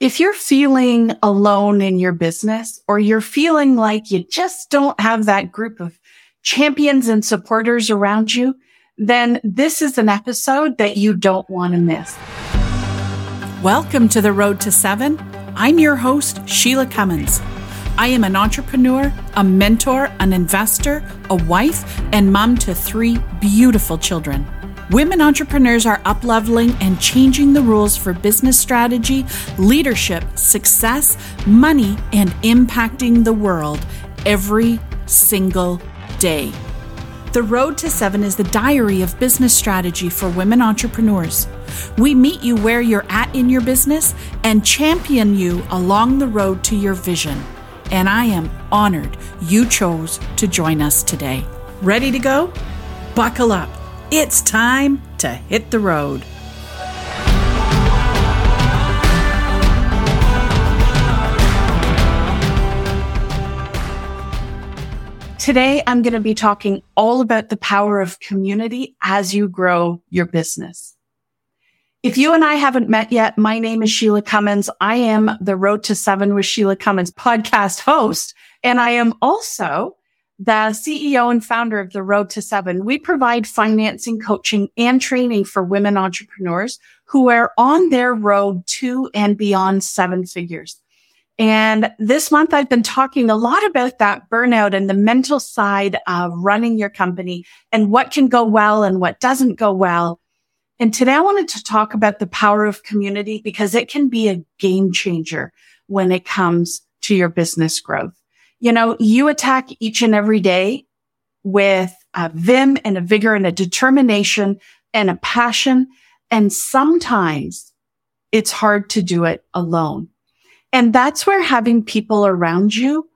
If you're feeling alone in your business or you're feeling like you just don't have that group of champions and supporters around you, then this is an episode that you don't want to miss. Welcome to the Road to Seven. I'm your host, Shelagh Cummins. I am an entrepreneur, a mentor, an investor, a wife, and mom to three beautiful children. Women entrepreneurs are upleveling and changing the rules for business strategy, leadership, success, money, and impacting the world every single day. The Road to Seven is the diary of business strategy for women entrepreneurs. We meet you where you're at in your business and champion you along the road to your vision. And I am honored you chose to join us today. Ready to go? Buckle up. It's time to hit the road. Today, I'm going to be talking all about the power of community as you grow your business. If you and I haven't met yet, my name is Shelagh Cummins. I am the Road to Seven with Shelagh Cummins podcast host, and I am also the CEO and founder of the Road to Seven. We provide financing, coaching, and training for women entrepreneurs who are on their road to and beyond seven figures. And this month I've been talking a lot about that burnout and the mental side of running your company and what can go well and what doesn't go well. And today I wanted to talk about the power of community because it can be a game changer when it comes to your business growth you know, you attack each and every day with a vim and a vigor and a determination and a passion. And sometimes it's hard to do it alone. And that's where having people around you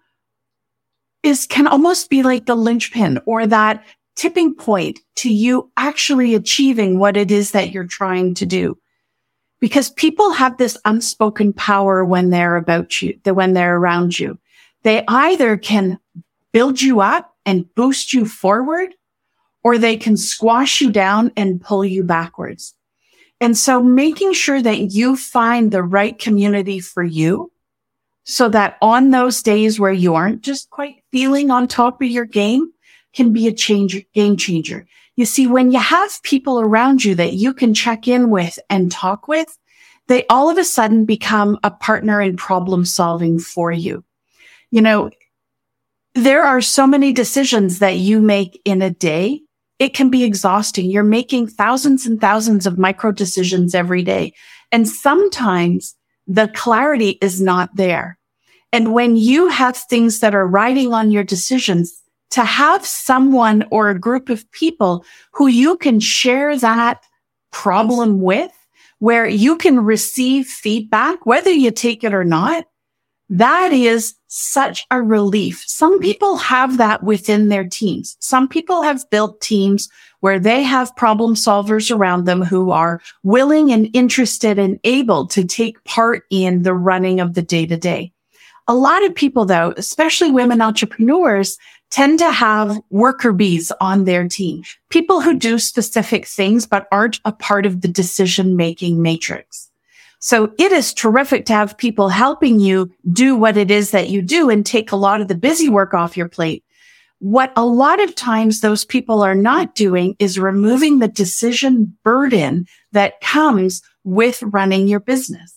is can almost be like the linchpin or that tipping point to you actually achieving what it is that you're trying to do. Because people have this unspoken power when they're about you, when they're around you. They either can build you up and boost you forward, or they can squash you down and pull you backwards. And so making sure that you find the right community for you so that on those days where you aren't just quite feeling on top of your game can be a change, game changer. You see, when you have people around you that you can check in with and talk with, they all of a sudden become a partner in problem solving for you you know, there are so many decisions that you make in a day. It can be exhausting. You're making thousands and thousands of micro decisions every day. And sometimes the clarity is not there. And when you have things that are riding on your decisions, to have someone or a group of people who you can share that problem with, where you can receive feedback, whether you take it or not, that is such a relief. Some people have that within their teams. Some people have built teams where they have problem solvers around them who are willing and interested and able to take part in the running of the day to day. A lot of people though, especially women entrepreneurs, tend to have worker bees on their team. People who do specific things, but aren't a part of the decision making matrix. So it is terrific to have people helping you do what it is that you do and take a lot of the busy work off your plate. What a lot of times those people are not doing is removing the decision burden that comes with running your business.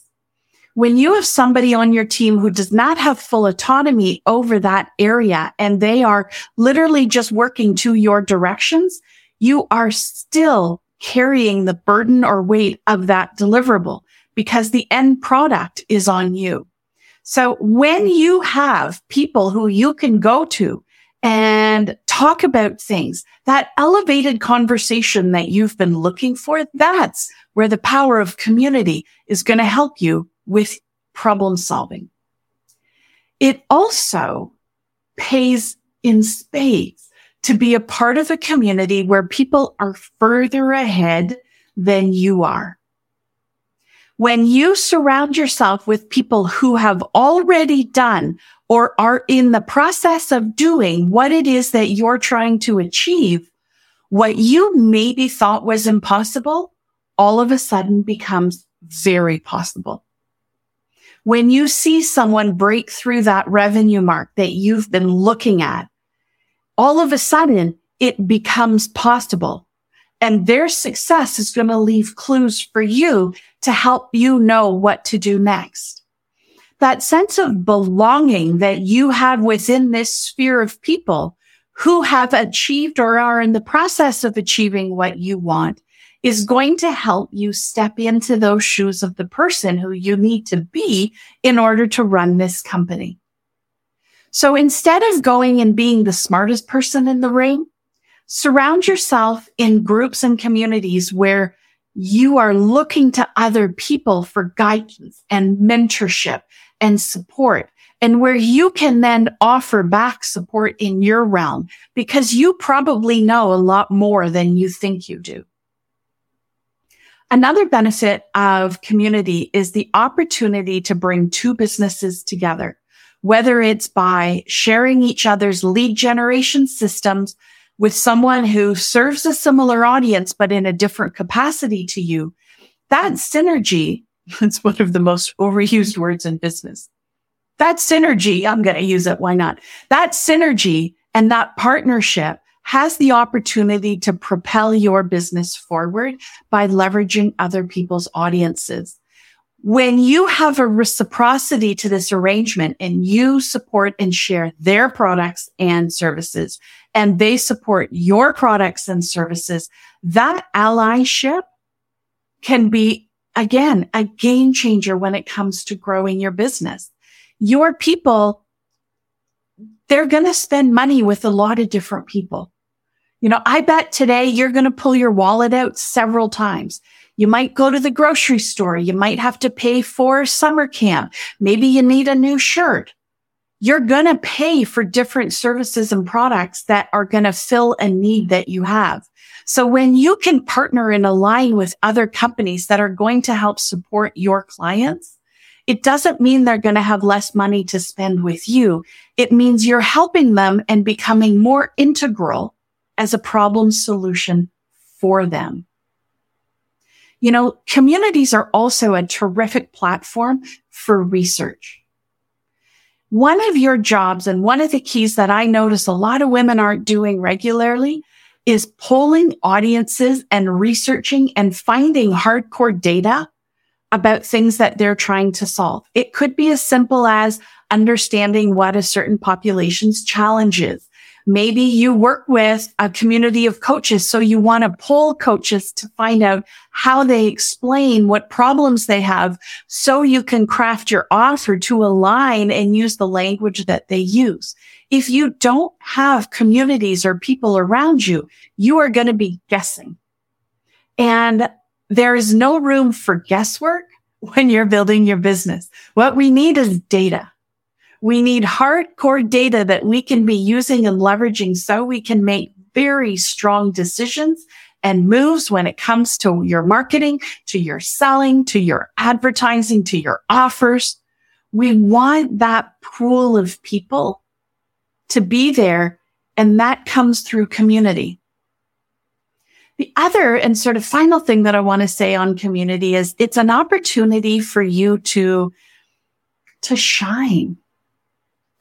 When you have somebody on your team who does not have full autonomy over that area and they are literally just working to your directions, you are still carrying the burden or weight of that deliverable because the end product is on you. So when you have people who you can go to and talk about things, that elevated conversation that you've been looking for, that's where the power of community is going to help you with problem solving. It also pays in spades to be a part of a community where people are further ahead than you are. When you surround yourself with people who have already done or are in the process of doing what it is that you're trying to achieve, what you maybe thought was impossible all of a sudden becomes very possible. When you see someone break through that revenue mark that you've been looking at, all of a sudden it becomes possible. And their success is going to leave clues for you to help you know what to do next. That sense of belonging that you have within this sphere of people who have achieved or are in the process of achieving what you want is going to help you step into those shoes of the person who you need to be in order to run this company. So instead of going and being the smartest person in the ring, surround yourself in groups and communities where you are looking to other people for guidance and mentorship and support and where you can then offer back support in your realm because you probably know a lot more than you think you do. Another benefit of community is the opportunity to bring two businesses together, whether it's by sharing each other's lead generation systems with someone who serves a similar audience, but in a different capacity to you. That synergy is one of the most overused words in business. That synergy, I'm going to use it. Why not? That synergy and that partnership has the opportunity to propel your business forward by leveraging other people's audiences. When you have a reciprocity to this arrangement and you support and share their products and services and they support your products and services, that allyship can be again, a game changer when it comes to growing your business. Your people, they're going to spend money with a lot of different people. You know, I bet today you're going to pull your wallet out several times. You might go to the grocery store. You might have to pay for summer camp. Maybe you need a new shirt. You're going to pay for different services and products that are going to fill a need that you have. So when you can partner and align with other companies that are going to help support your clients, it doesn't mean they're going to have less money to spend with you. It means you're helping them and becoming more integral as a problem solution for them. You know, communities are also a terrific platform for research. One of your jobs and one of the keys that I notice a lot of women aren't doing regularly is polling audiences and researching and finding hardcore data about things that they're trying to solve. It could be as simple as understanding what a certain population's challenge is. Maybe you work with a community of coaches. So you want to pull coaches to find out how they explain what problems they have so you can craft your offer to align and use the language that they use. If you don't have communities or people around you, you are going to be guessing. And there is no room for guesswork when you're building your business. What we need is data. We need hardcore data that we can be using and leveraging so we can make very strong decisions and moves when it comes to your marketing, to your selling, to your advertising, to your offers. We want that pool of people to be there. And that comes through community. The other and sort of final thing that I want to say on community is it's an opportunity for you to, to shine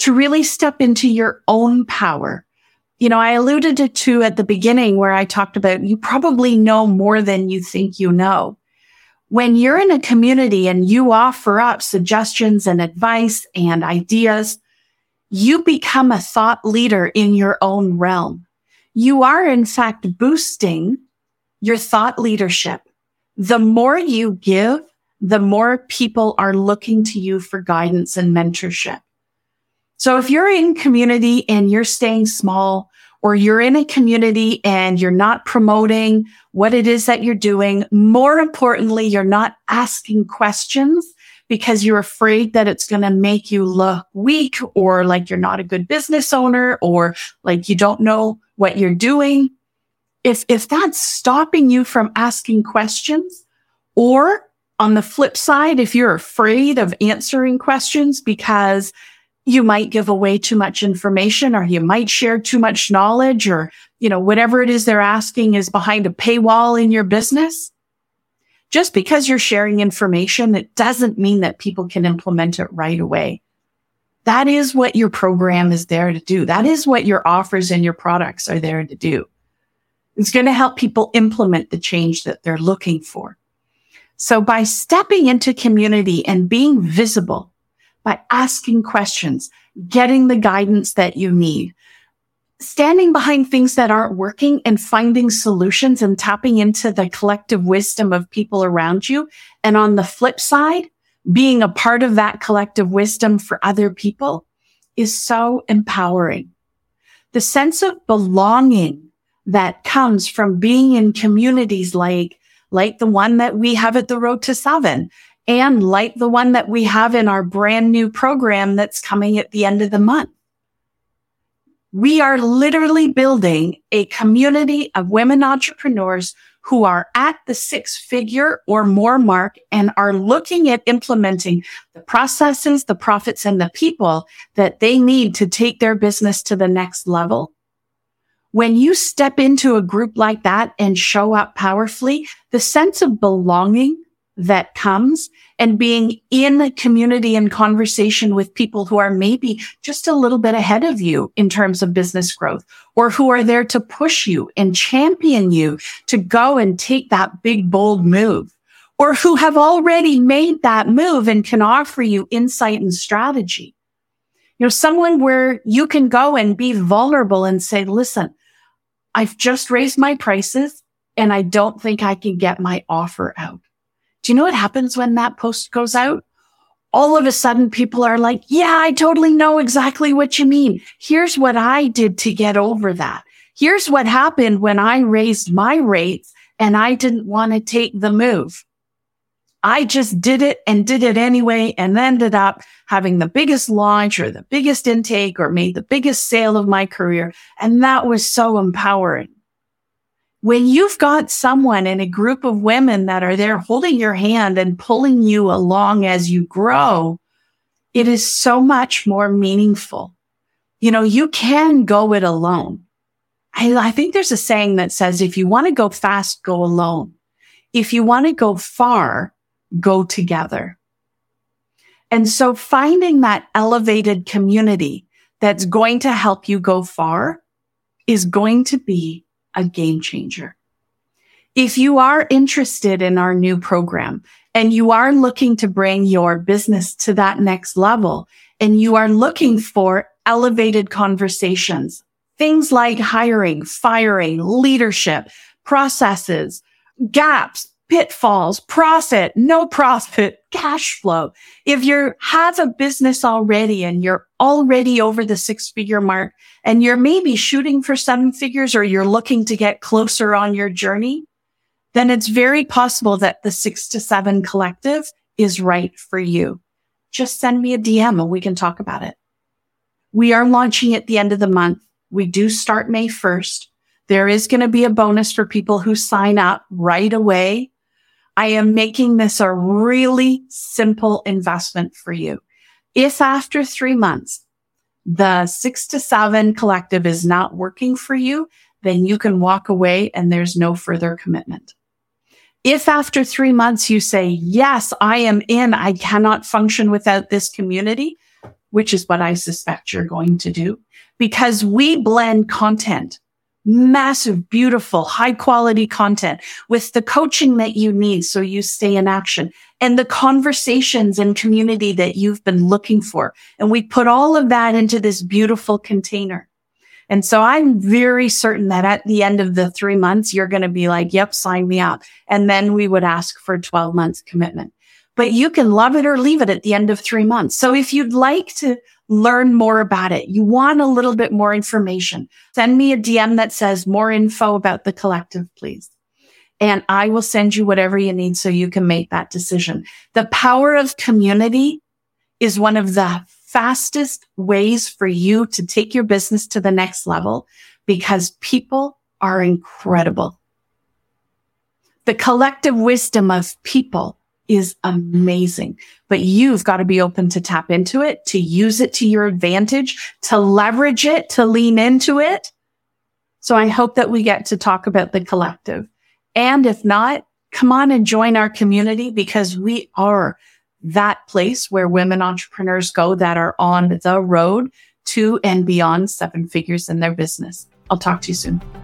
to really step into your own power. You know, I alluded to, at the beginning where I talked about you probably know more than you think you know. When you're in a community and you offer up suggestions and advice and ideas, you become a thought leader in your own realm. You are in fact boosting your thought leadership. The more you give, the more people are looking to you for guidance and mentorship. So if you're in community and you're staying small, or you're in a community and you're not promoting what it is that you're doing, more importantly, you're not asking questions because you're afraid that it's going to make you look weak or like you're not a good business owner or like you don't know what you're doing. If, if that's stopping you from asking questions or on the flip side, if you're afraid of answering questions because you might give away too much information or you might share too much knowledge or, you know, whatever it is they're asking is behind a paywall in your business. just because you're sharing information, it doesn't mean that people can implement it right away. That is what your program is there to do. That is what your offers and your products are there to do. It's going to help people implement the change that they're looking for. So by stepping into community and being visible, by asking questions, getting the guidance that you need, standing behind things that aren't working and finding solutions and tapping into the collective wisdom of people around you. And on the flip side, being a part of that collective wisdom for other people is so empowering. The sense of belonging that comes from being in communities like, like the one that we have at the road to seven and like the one that we have in our brand new program that's coming at the end of the month. We are literally building a community of women entrepreneurs who are at the six figure or more mark and are looking at implementing the processes, the profits and the people that they need to take their business to the next level. When you step into a group like that and show up powerfully, the sense of belonging that comes and being in community and conversation with people who are maybe just a little bit ahead of you in terms of business growth or who are there to push you and champion you to go and take that big, bold move or who have already made that move and can offer you insight and strategy. You know, someone where you can go and be vulnerable and say, listen, I've just raised my prices and I don't think I can get my offer out. Do you know what happens when that post goes out? All of a sudden people are like, yeah, I totally know exactly what you mean. Here's what I did to get over that. Here's what happened when I raised my rates and I didn't want to take the move. I just did it and did it anyway and ended up having the biggest launch or the biggest intake or made the biggest sale of my career. And that was so empowering when you've got someone in a group of women that are there holding your hand and pulling you along as you grow, it is so much more meaningful. You know, you can go it alone. I, I think there's a saying that says, if you want to go fast, go alone. If you want to go far, go together. And so finding that elevated community that's going to help you go far is going to be a game changer. If you are interested in our new program and you are looking to bring your business to that next level and you are looking for elevated conversations, things like hiring, firing, leadership, processes, gaps, pitfalls, profit, no profit, cash flow. If you have a business already and you're already over the six figure mark and you're maybe shooting for seven figures or you're looking to get closer on your journey, then it's very possible that the six to seven collective is right for you. Just send me a DM and we can talk about it. We are launching at the end of the month. We do start May 1st. There is going to be a bonus for people who sign up right away I am making this a really simple investment for you. If after three months, the six to seven collective is not working for you, then you can walk away and there's no further commitment. If after three months you say, yes, I am in, I cannot function without this community, which is what I suspect you're going to do because we blend content massive, beautiful, high quality content with the coaching that you need so you stay in action and the conversations and community that you've been looking for. And we put all of that into this beautiful container. And so I'm very certain that at the end of the three months, you're going to be like, yep, sign me up. And then we would ask for 12 months commitment, but you can love it or leave it at the end of three months. So if you'd like to learn more about it. You want a little bit more information. Send me a DM that says more info about the collective, please. And I will send you whatever you need so you can make that decision. The power of community is one of the fastest ways for you to take your business to the next level because people are incredible. The collective wisdom of people is amazing, but you've got to be open to tap into it, to use it to your advantage, to leverage it, to lean into it. So I hope that we get to talk about the collective. And if not, come on and join our community because we are that place where women entrepreneurs go that are on the road to and beyond seven figures in their business. I'll talk to you soon.